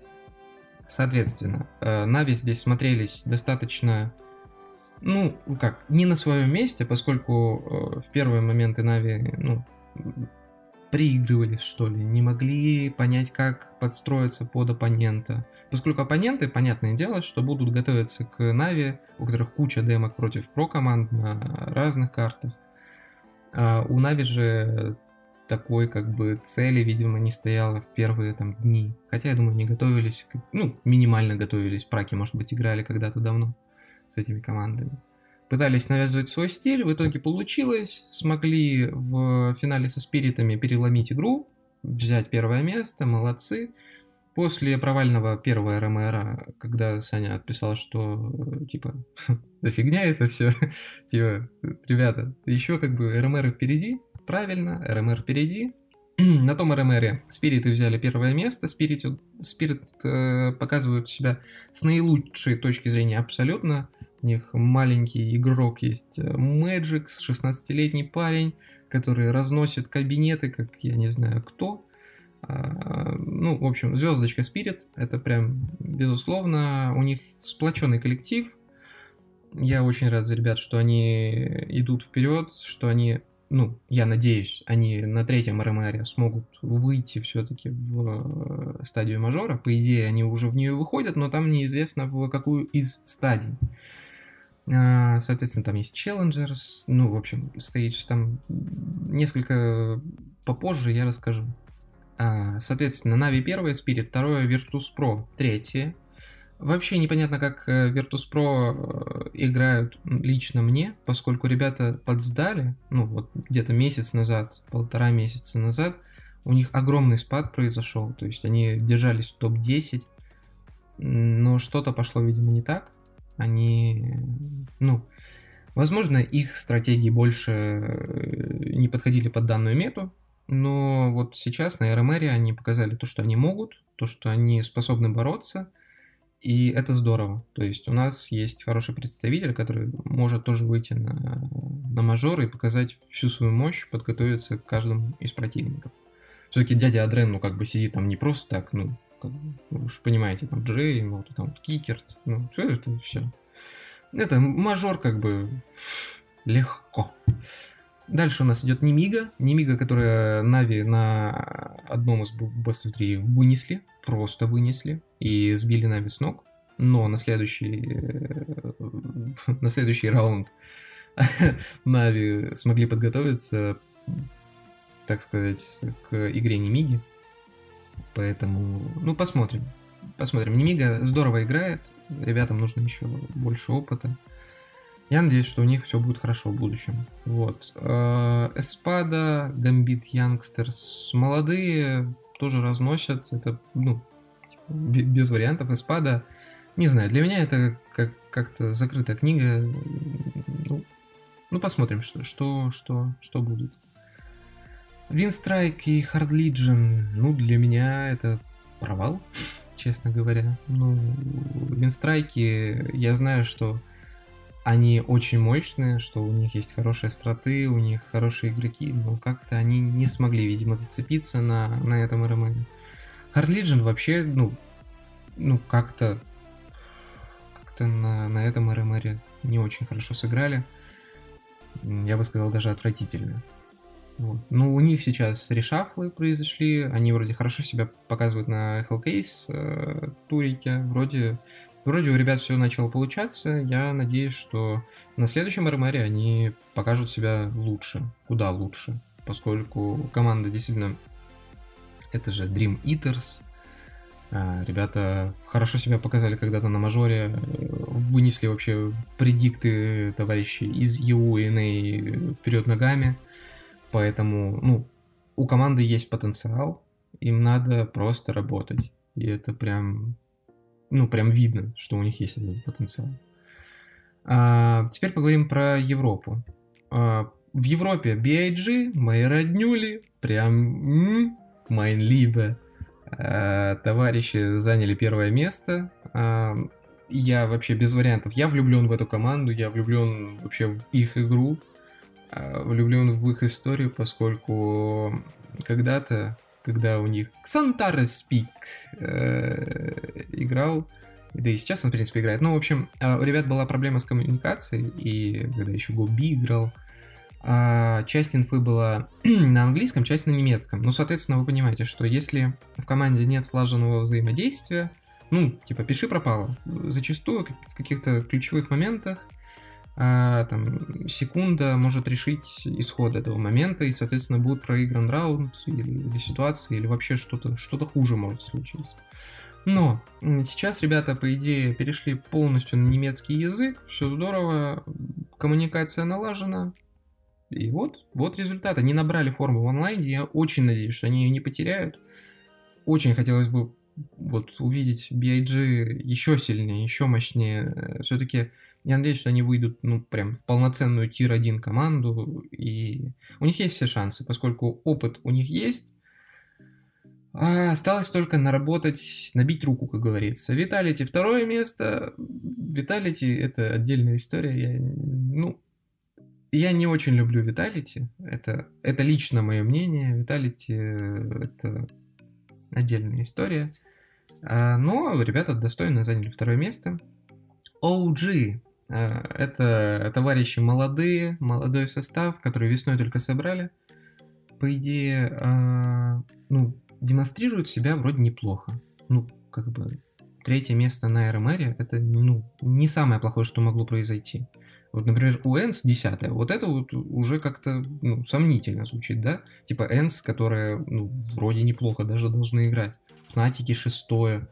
Соответственно, э, Нави здесь смотрелись достаточно ну, как, не на своем месте, поскольку э, в первые моменты Нави, ну, приигрывались, что ли, не могли понять, как подстроиться под оппонента. Поскольку оппоненты, понятное дело, что будут готовиться к Нави, у которых куча демок против про-команд на разных картах. А у Нави же такой как бы цели, видимо, не стояло в первые там дни. Хотя, я думаю, не готовились, ну, минимально готовились. Праки, может быть, играли когда-то давно с этими командами. Пытались навязывать свой стиль, в итоге получилось, смогли в финале со спиритами переломить игру, взять первое место, молодцы. После провального первого РМР, когда Саня отписал, что типа, да фигня это все, типа, ребята, еще как бы РМР впереди, правильно, РМР впереди, на том РМРе спириты взяли первое место. Спирит, спирит э, показывают себя с наилучшей точки зрения абсолютно. У них маленький игрок есть Magic, 16-летний парень, который разносит кабинеты, как я не знаю кто. А, ну, в общем, звездочка Spirit, это прям, безусловно, у них сплоченный коллектив. Я очень рад за ребят, что они идут вперед, что они, ну, я надеюсь, они на третьем РМР смогут выйти все-таки в стадию мажора. По идее, они уже в нее выходят, но там неизвестно в какую из стадий. А, соответственно, там есть Challengers, ну, в общем, стоит там несколько попозже я расскажу. А, соответственно, Navi первое, Spirit второе, Virtus Pro третье. Вообще непонятно, как э, Virtus Pro э, играют лично мне, поскольку ребята подсдали, ну вот где-то месяц назад, полтора месяца назад, у них огромный спад произошел, то есть они держались в топ-10, но что-то пошло, видимо, не так они, ну, возможно, их стратегии больше э, не подходили под данную мету, но вот сейчас на РМР они показали то, что они могут, то, что они способны бороться, и это здорово. То есть у нас есть хороший представитель, который может тоже выйти на, на мажор и показать всю свою мощь, подготовиться к каждому из противников. Все-таки дядя Адрен, ну, как бы сидит там не просто так, ну, вы же понимаете, там Джей, вот там вот Кикерт, ну, все это все. Это мажор как бы легко. Дальше у нас идет Немига. Немига, которая Нави на одном из of 3 вынесли. Просто вынесли. И сбили Нави с ног. Но на следующий, э, на следующий раунд Нави смогли подготовиться, так сказать, к игре Немиги. Поэтому, ну, посмотрим. Посмотрим. Немига здорово играет. Ребятам нужно еще больше опыта. Я надеюсь, что у них все будет хорошо в будущем. Вот. Э, Эспада, Гамбит, Янгстерс молодые тоже разносят. Это, ну, без вариантов. Эспада, не знаю, для меня это как- как-то закрытая книга. Ну, ну, посмотрим, что, что, что, что будет. Винстрайк и Hard Legion, ну, для меня это провал, честно говоря. Ну, Винстрайки, я знаю, что они очень мощные, что у них есть хорошие страты, у них хорошие игроки, но как-то они не смогли, видимо, зацепиться на, на этом РМН. Hard Legion вообще, ну, ну как-то как-то на, на этом РМР не очень хорошо сыграли. Я бы сказал, даже отвратительно. Вот. Ну, у них сейчас решафлы произошли, они вроде хорошо себя показывают на Hellcase э, турике, вроде Вроде у ребят все начало получаться. Я надеюсь, что на следующем РМР они покажут себя лучше, куда лучше, поскольку команда действительно это же Dream Eaters. А, ребята хорошо себя показали когда-то на мажоре, вынесли вообще предикты товарищей из ЕУ и НА вперед ногами. Поэтому, ну, у команды есть потенциал, им надо просто работать. И это прям ну, прям видно, что у них есть этот потенциал. А, теперь поговорим про Европу. А, в Европе BIG, мои роднюли, прям майн либо а, товарищи заняли первое место. А, я вообще без вариантов. Я влюблен в эту команду, я влюблен вообще в их игру, влюблен в их историю, поскольку когда-то когда у них Ксантара Спик э, играл, да и сейчас он, в принципе, играет. Ну, в общем, э, у ребят была проблема с коммуникацией, и когда еще Гоби играл, а часть инфы была на английском, часть на немецком. Ну, соответственно, вы понимаете, что если в команде нет слаженного взаимодействия, ну, типа, пиши пропало. Зачастую в каких-то ключевых моментах а, там, секунда может решить исход этого момента, и, соответственно, будет проигран раунд или, или ситуация, или вообще что-то что хуже может случиться. Но сейчас ребята, по идее, перешли полностью на немецкий язык, все здорово, коммуникация налажена, и вот, вот результат. Они набрали форму в онлайне, я очень надеюсь, что они ее не потеряют. Очень хотелось бы вот увидеть BIG еще сильнее, еще мощнее. Все-таки я надеюсь, что они выйдут, ну, прям в полноценную тир-1 команду, и у них есть все шансы, поскольку опыт у них есть, а осталось только наработать, набить руку, как говорится. Виталити второе место. Виталити это отдельная история. Я, ну, я не очень люблю Виталити. Это, это лично мое мнение. Виталити это отдельная история. А, но ребята достойно заняли второе место. OG Э, это товарищи молодые, молодой состав, который весной только собрали. По идее, э, ну, демонстрируют себя вроде неплохо. Ну, как бы, третье место на РМР это, ну, не самое плохое, что могло произойти. Вот, например, у Энс 10 вот это вот уже как-то ну, сомнительно звучит, да? Типа Энс, которая ну, вроде неплохо даже должны играть. Фнатики шестое,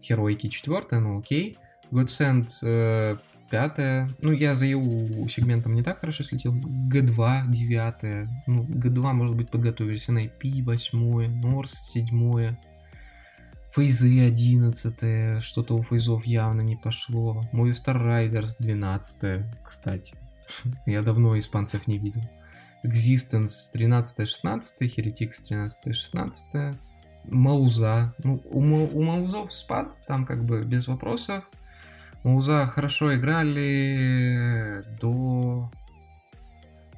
Херойки четвертое, ну окей. Godsend э, пятое. Ну, я за EU сегментом не так хорошо слетел. Г2 девятое. Ну, Г2, может быть, подготовились. NIP восьмое. Норс седьмое. Фейзы одиннадцатое. Что-то у фейзов явно не пошло. Movistar Riders двенадцатое, кстати. Я давно испанцев не видел. Existence 13-16, Heretics 13-16, Мауза. Ну, у, у Маузов спад, там как бы без вопросов. Мауза хорошо играли до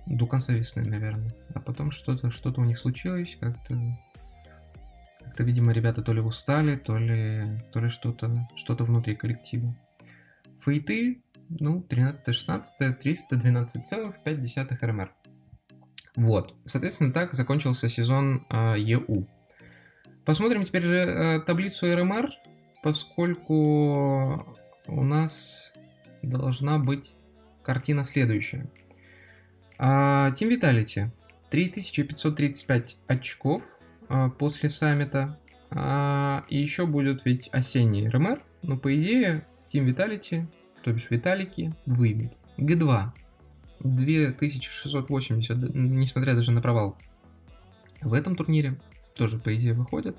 до конца весны, наверное. А потом что-то что у них случилось, как-то как-то, видимо, ребята то ли устали, то ли, то ли что-то что внутри коллектива. Фейты, ну, 13-16, 312,5 РМР. Вот. Соответственно, так закончился сезон э, ЕУ. Посмотрим теперь э, таблицу РМР, поскольку у нас должна быть картина следующая. А, Team Vitality. 3535 очков а, после саммита. А, и еще будет ведь осенний RMR. Но по идее Team Vitality, то бишь Виталики, выйдут. G2. 2680, несмотря даже на провал. В этом турнире тоже, по идее, выходят.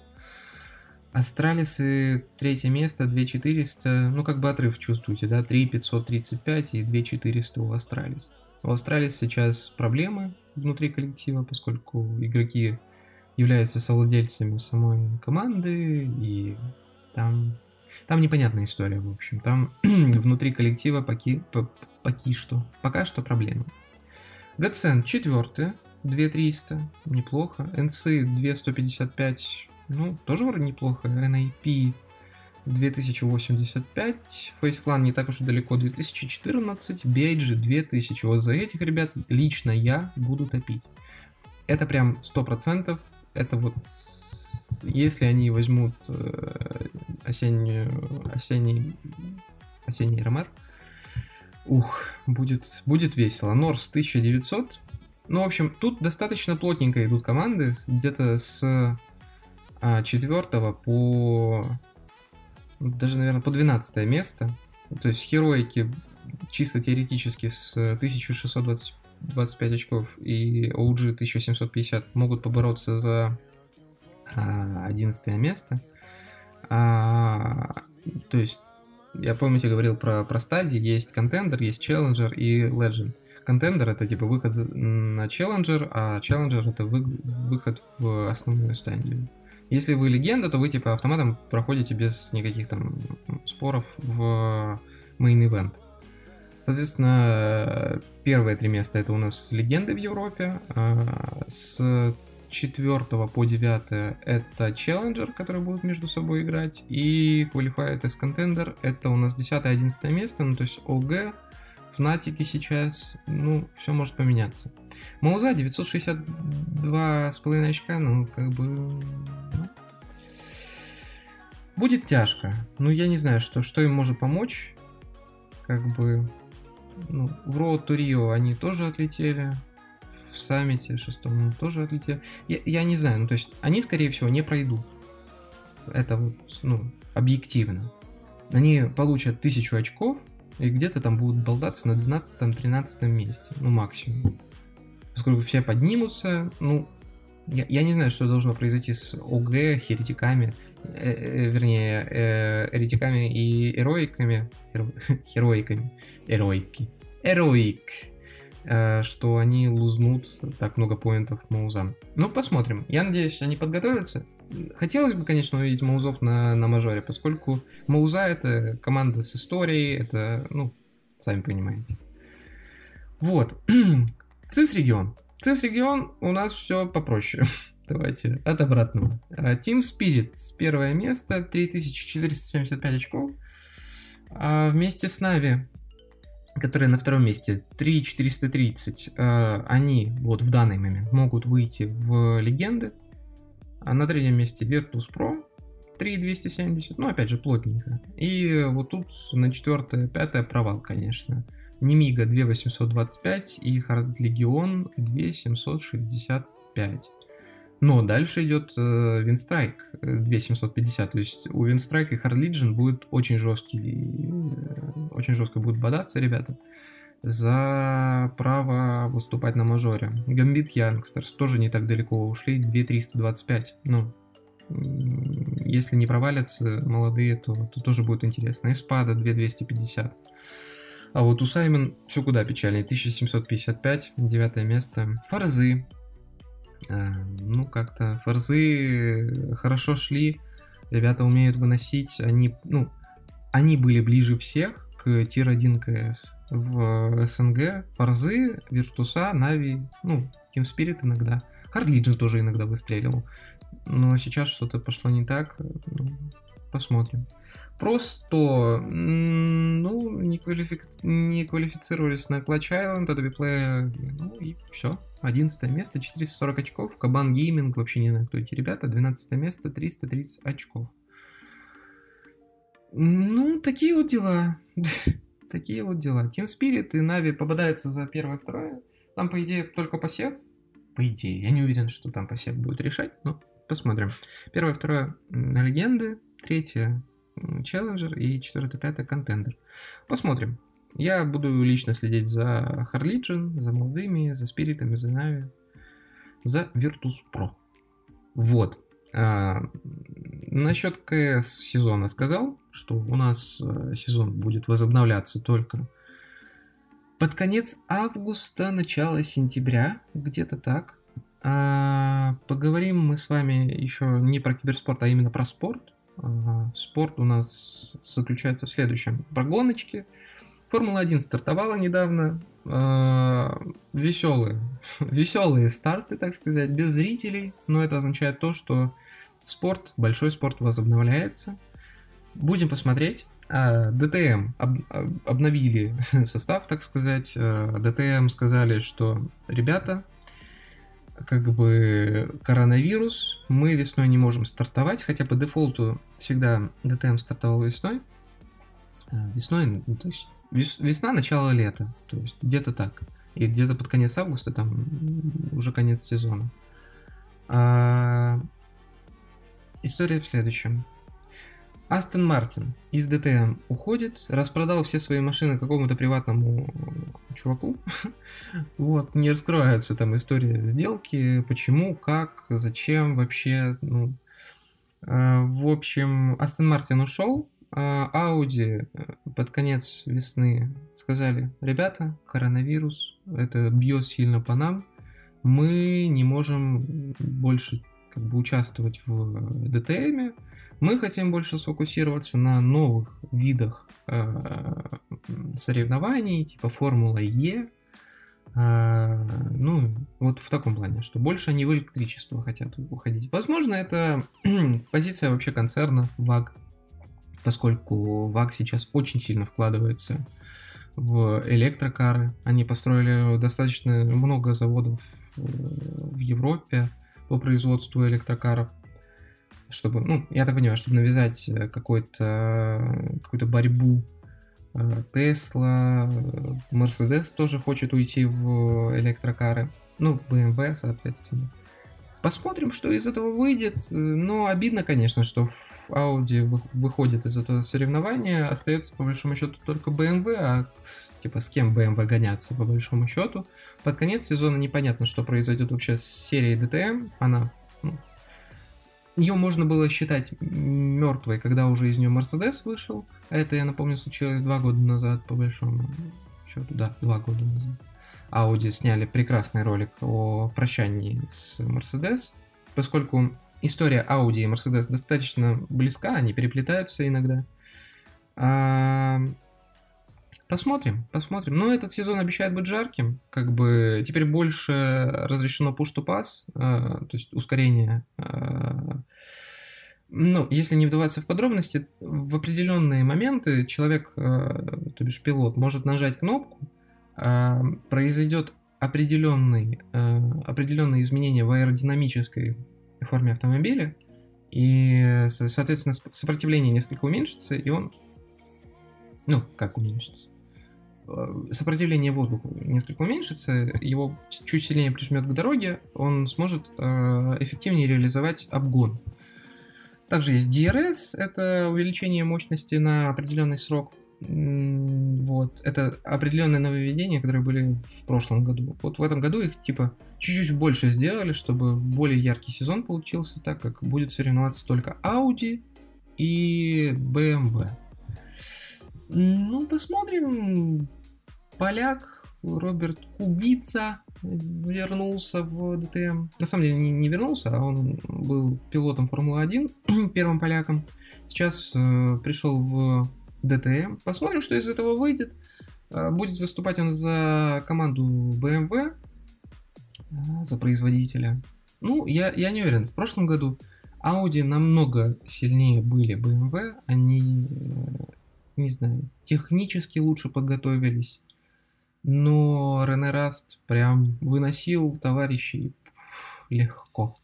Астралисы третье место, 2400, ну как бы отрыв чувствуете, да, 3535 и 2400 у Astralis. У Astralis сейчас проблемы внутри коллектива, поскольку игроки являются совладельцами самой команды, и там, там непонятная история, в общем. Там внутри коллектива поки, по, поки что, пока что проблемы. Гацен четвертый, 2300, неплохо. НС 2155, ну, тоже вроде неплохо. NIP 2085, Face не так уж и далеко, 2014, BIG 2000. Вот за этих ребят лично я буду топить. Это прям 100%, это вот если они возьмут э, осеннюю, осенний, осенний РМР, ух, будет, будет весело. Норс 1900, ну, в общем, тут достаточно плотненько идут команды, где-то с а, 4 по даже, наверное, по 12 место. То есть хероики чисто теоретически с 1625 очков и OG 1750 могут побороться за 11 место. А, то есть, я помните, говорил про, про стадии, есть контендер, есть челленджер и legend. Контендер это типа выход на челленджер, а челленджер это вы, выход в основную стадию. Если вы легенда, то вы типа автоматом проходите без никаких там споров в main event. Соответственно, первые три места это у нас легенды в Европе. А, с 4 по 9 это Challenger, которые будут между собой играть. И Qualified as Contender это у нас 10-11 место, ну то есть ОГ, Фнатики сейчас, ну, все может поменяться. Мауза 962 с половиной очка, ну, как бы... Ну, будет тяжко. Ну, я не знаю, что, что им может помочь. Как бы... Ну, в Роуд Турио они тоже отлетели. В саммите шестом тоже отлетели. Я, я не знаю, ну, то есть они, скорее всего, не пройдут. Это вот, ну, объективно. Они получат тысячу очков, и где-то там будут болтаться на 12-13 месте, ну максимум. Поскольку все поднимутся, ну, я, я не знаю, что должно произойти с ОГ, херетиками, э, э, вернее, э, еретиками и эроиками, херо, хероиками, эроики, эроик, э, что они лузнут так много поинтов Маузам. Ну, посмотрим. Я надеюсь, они подготовятся, Хотелось бы, конечно, увидеть Маузов на, на мажоре, поскольку Мауза это команда с историей, это, ну, сами понимаете. Вот. Цис регион. Цис регион у нас все попроще. Давайте от обратного. А, Team Spirit первое место, 3475 очков. А вместе с Нави, которые на втором месте, 3430, а, они вот в данный момент могут выйти в легенды, а на третьем месте Virtus Pro 3270, ну опять же плотненько. И вот тут на четвертое, пятое провал, конечно. Немига 2825 и Hard Legion 2765. Но дальше идет э, Winstrike 2750, то есть у Winstrike и Hard Legion будет очень жесткий, э, очень жестко будут бодаться ребята за право выступать на мажоре. Гамбит Янгстерс тоже не так далеко ушли, 2325. Ну, если не провалятся молодые, то, то тоже будет интересно. Эспада 2250. А вот у Саймон все куда печальнее. 1755, девятое место. Фарзы. А, ну, как-то фарзы хорошо шли. Ребята умеют выносить. Они, ну, они были ближе всех tier-1 CS в СНГ Форзы, Виртуса, Нави, ну, Team Spirit иногда. Hard Legion тоже иногда выстреливал. Но сейчас что-то пошло не так. Ну, посмотрим. Просто, ну, не, квалифи... не квалифицировались на Clutch Island, Adobe Play, ну и все. 11 место, 440 очков. Кабан Gaming, вообще не знаю, кто эти ребята. 12 место, 330 очков. Ну, такие вот дела. такие вот дела. Team Spirit и Нави попадаются за первое второе. Там, по идее, только посев. По идее, я не уверен, что там посев будет решать, но посмотрим. Первое, второе на легенды, третье челленджер и четвертое, пятое контендер. Посмотрим. Я буду лично следить за Харлиджин, за молодыми, за спиритами, за Нави, за Virtus Pro. Вот. А, насчет КС сезона сказал, что у нас э, сезон будет возобновляться только под конец августа, начало сентября, где-то так. А, поговорим мы с вами еще не про киберспорт, а именно про спорт. А, спорт у нас заключается в следующем. Про гоночки. Формула-1 стартовала недавно. А, веселые, веселые старты, так сказать, без зрителей. Но это означает то, что спорт, большой спорт возобновляется. Будем посмотреть. А, ДТМ об, обновили состав, так сказать. А, ДТМ сказали, что ребята, как бы коронавирус, мы весной не можем стартовать, хотя по дефолту всегда ДТМ стартовал весной. А, весной, ну, то есть весна, начало лета, то есть где-то так. И где-то под конец августа, там уже конец сезона. История в следующем. Астон Мартин из ДТМ уходит, распродал все свои машины какому-то приватному чуваку. вот, не раскрываются там истории сделки, почему, как, зачем вообще. Ну. А, в общем, Астон Мартин ушел, а Audi э, под конец весны сказали, ребята, коронавирус, это бьет сильно по нам, мы не можем больше как бы участвовать в ДТМе, мы хотим больше сфокусироваться на новых видах э, соревнований, типа Формула Е. Э, ну, вот в таком плане, что больше они в электричество хотят уходить. Возможно, это позиция вообще концерна ВАГ, поскольку ВАГ сейчас очень сильно вкладывается в электрокары. Они построили достаточно много заводов э, в Европе по производству электрокаров чтобы, ну, я так понимаю, чтобы навязать э, какой-то, какую-то борьбу Тесла, Мерседес тоже хочет уйти в электрокары, ну, BMW, соответственно. Посмотрим, что из этого выйдет, но обидно, конечно, что Audi выходит из этого соревнования, остается по большому счету только BMW, а типа с кем BMW гоняться по большому счету. Под конец сезона непонятно, что произойдет вообще с серией DTM, она ну, ее можно было считать мертвой, когда уже из нее Мерседес вышел. Это, я напомню, случилось два года назад, по большому счету. Да, два года назад. Audi сняли прекрасный ролик о прощании с Mercedes, поскольку история Audi и Mercedes достаточно близка, они переплетаются иногда. А, Посмотрим, посмотрим. Но этот сезон обещает быть жарким. Как бы теперь больше разрешено push to pass, э, то есть ускорение. Э, ну, если не вдаваться в подробности, в определенные моменты человек, э, то бишь пилот, может нажать кнопку, э, произойдет определенный, э, определенные изменения в аэродинамической форме автомобиля, и, соответственно, сопротивление несколько уменьшится, и он ну, как уменьшится? Э, сопротивление воздуху несколько уменьшится, его чуть сильнее прижмет к дороге, он сможет э, эффективнее реализовать обгон. Также есть DRS, это увеличение мощности на определенный срок. Вот, это определенные нововведения, которые были в прошлом году. Вот в этом году их типа чуть-чуть больше сделали, чтобы более яркий сезон получился, так как будет соревноваться только Audi и BMW. Ну, посмотрим, поляк Роберт Кубица вернулся в ДТМ. На самом деле не, не вернулся, а он был пилотом Формулы-1, первым поляком. Сейчас э, пришел в ДТМ. Посмотрим, что из этого выйдет. Э, будет выступать он за команду BMW, э, за производителя. Ну, я, я не уверен. В прошлом году Audi намного сильнее были BMW. Они, э, не знаю, технически лучше подготовились но Рене Раст прям выносил товарищей легко.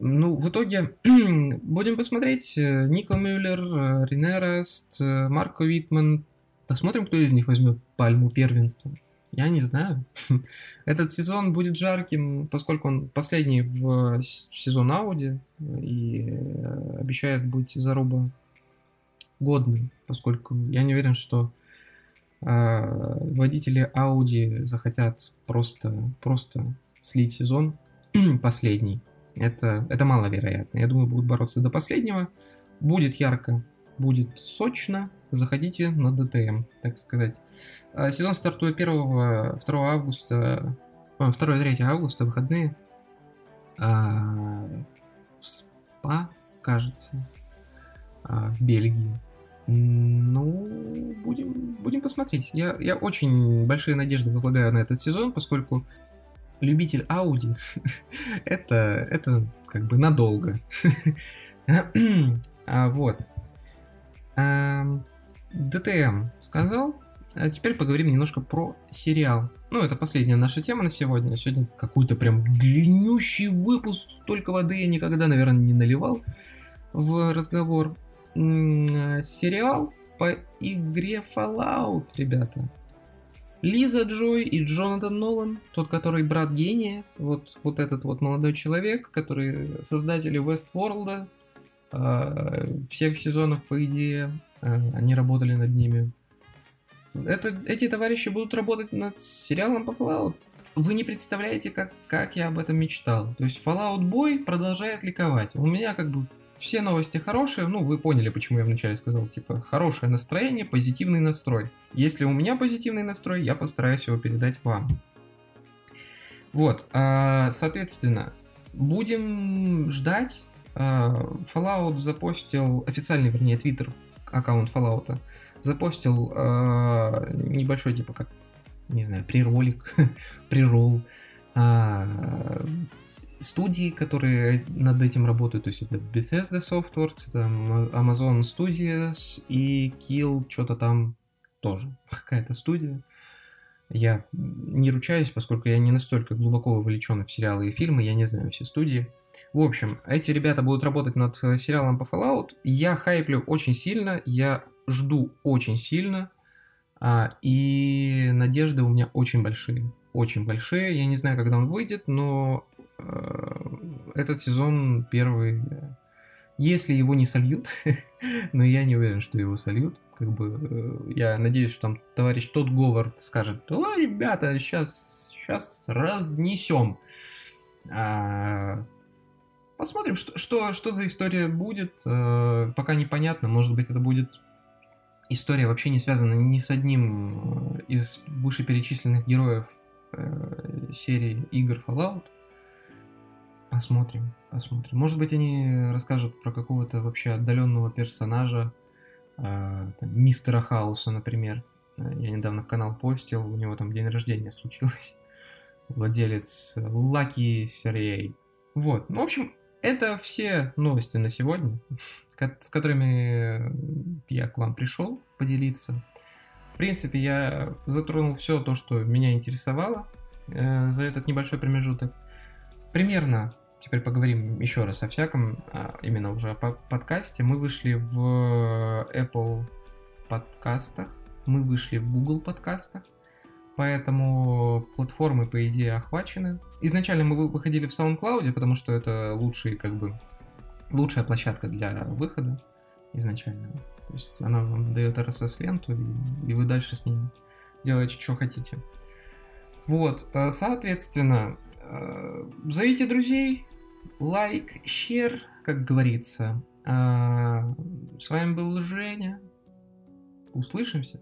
Ну, в итоге, будем посмотреть. Нико Мюллер, Рене Раст, Марко Витман. Посмотрим, кто из них возьмет пальму первенства. Я не знаю. Этот сезон будет жарким, поскольку он последний в сезон Ауди и э, обещает быть заруба годным, поскольку я не уверен, что э, водители Audi захотят просто, просто слить сезон последний. Это, это маловероятно. Я думаю, будут бороться до последнего. Будет ярко, будет сочно. Заходите на DTM, так сказать. А, сезон стартует 1 2 августа, 2-3 августа, выходные. А, СПА, кажется, а, в Бельгии. Ну, будем, будем посмотреть. Я, я очень большие надежды возлагаю на этот сезон, поскольку любитель Audi это, это как бы надолго. а, вот. ДТМ сказал. А теперь поговорим немножко про сериал. Ну, это последняя наша тема на сегодня. Сегодня какой-то прям длиннющий выпуск. Столько воды я никогда, наверное, не наливал в разговор. Сериал по игре Fallout, ребята. Лиза Джой и Джонатан Нолан, тот, который брат гения, вот, вот этот вот молодой человек, который создатели Westworld, э, всех сезонов, по идее, э, они работали над ними. Это, эти товарищи будут работать над сериалом по Fallout. Вы не представляете, как, как я об этом мечтал. То есть Fallout Boy продолжает ликовать. У меня как бы все новости хорошие, ну, вы поняли, почему я вначале сказал, типа, хорошее настроение, позитивный настрой. Если у меня позитивный настрой, я постараюсь его передать вам. Вот, а, соответственно, будем ждать. А, Fallout запостил, официальный, вернее, твиттер аккаунт Fallout запостил а, небольшой, типа, как, не знаю, приролик, прирол, студии, которые над этим работают, то есть это Bethesda Softworks, это Amazon Studios и Kill, что-то там тоже, какая-то студия. Я не ручаюсь, поскольку я не настолько глубоко вовлечен в сериалы и фильмы, я не знаю все студии. В общем, эти ребята будут работать над сериалом по Fallout. Я хайплю очень сильно, я жду очень сильно, а, и надежды у меня очень большие. Очень большие. Я не знаю, когда он выйдет, но Э, этот сезон первый, если его не сольют, но я не уверен, что его сольют, как бы э, я надеюсь, что там товарищ тот Говард скажет, о, ребята, сейчас, сейчас разнесем. А, посмотрим, что, что, что за история будет, а, пока непонятно, может быть это будет история вообще не связана ни с одним из вышеперечисленных героев э, серии игр Fallout, Посмотрим, посмотрим. Может быть, они расскажут про какого-то вообще отдаленного персонажа, э, там, мистера Хауса, например. Я недавно в канал постил, у него там день рождения случилось. Владелец Лаки Сергей. Вот, ну, в общем, это все новости на сегодня, с которыми я к вам пришел поделиться. В принципе, я затронул все то, что меня интересовало э, за этот небольшой промежуток. Примерно теперь поговорим еще раз о всяком, а, именно уже о подкасте. Мы вышли в Apple подкастах, мы вышли в Google подкастах, поэтому платформы, по идее, охвачены. Изначально мы выходили в SoundCloud, потому что это лучший, как бы, лучшая площадка для выхода изначально. То есть она вам дает RSS-ленту, и, и вы дальше с ней делаете, что хотите. Вот, э, соответственно, э, зовите друзей, лайк, share, как говорится. А, с вами был Женя. Услышимся.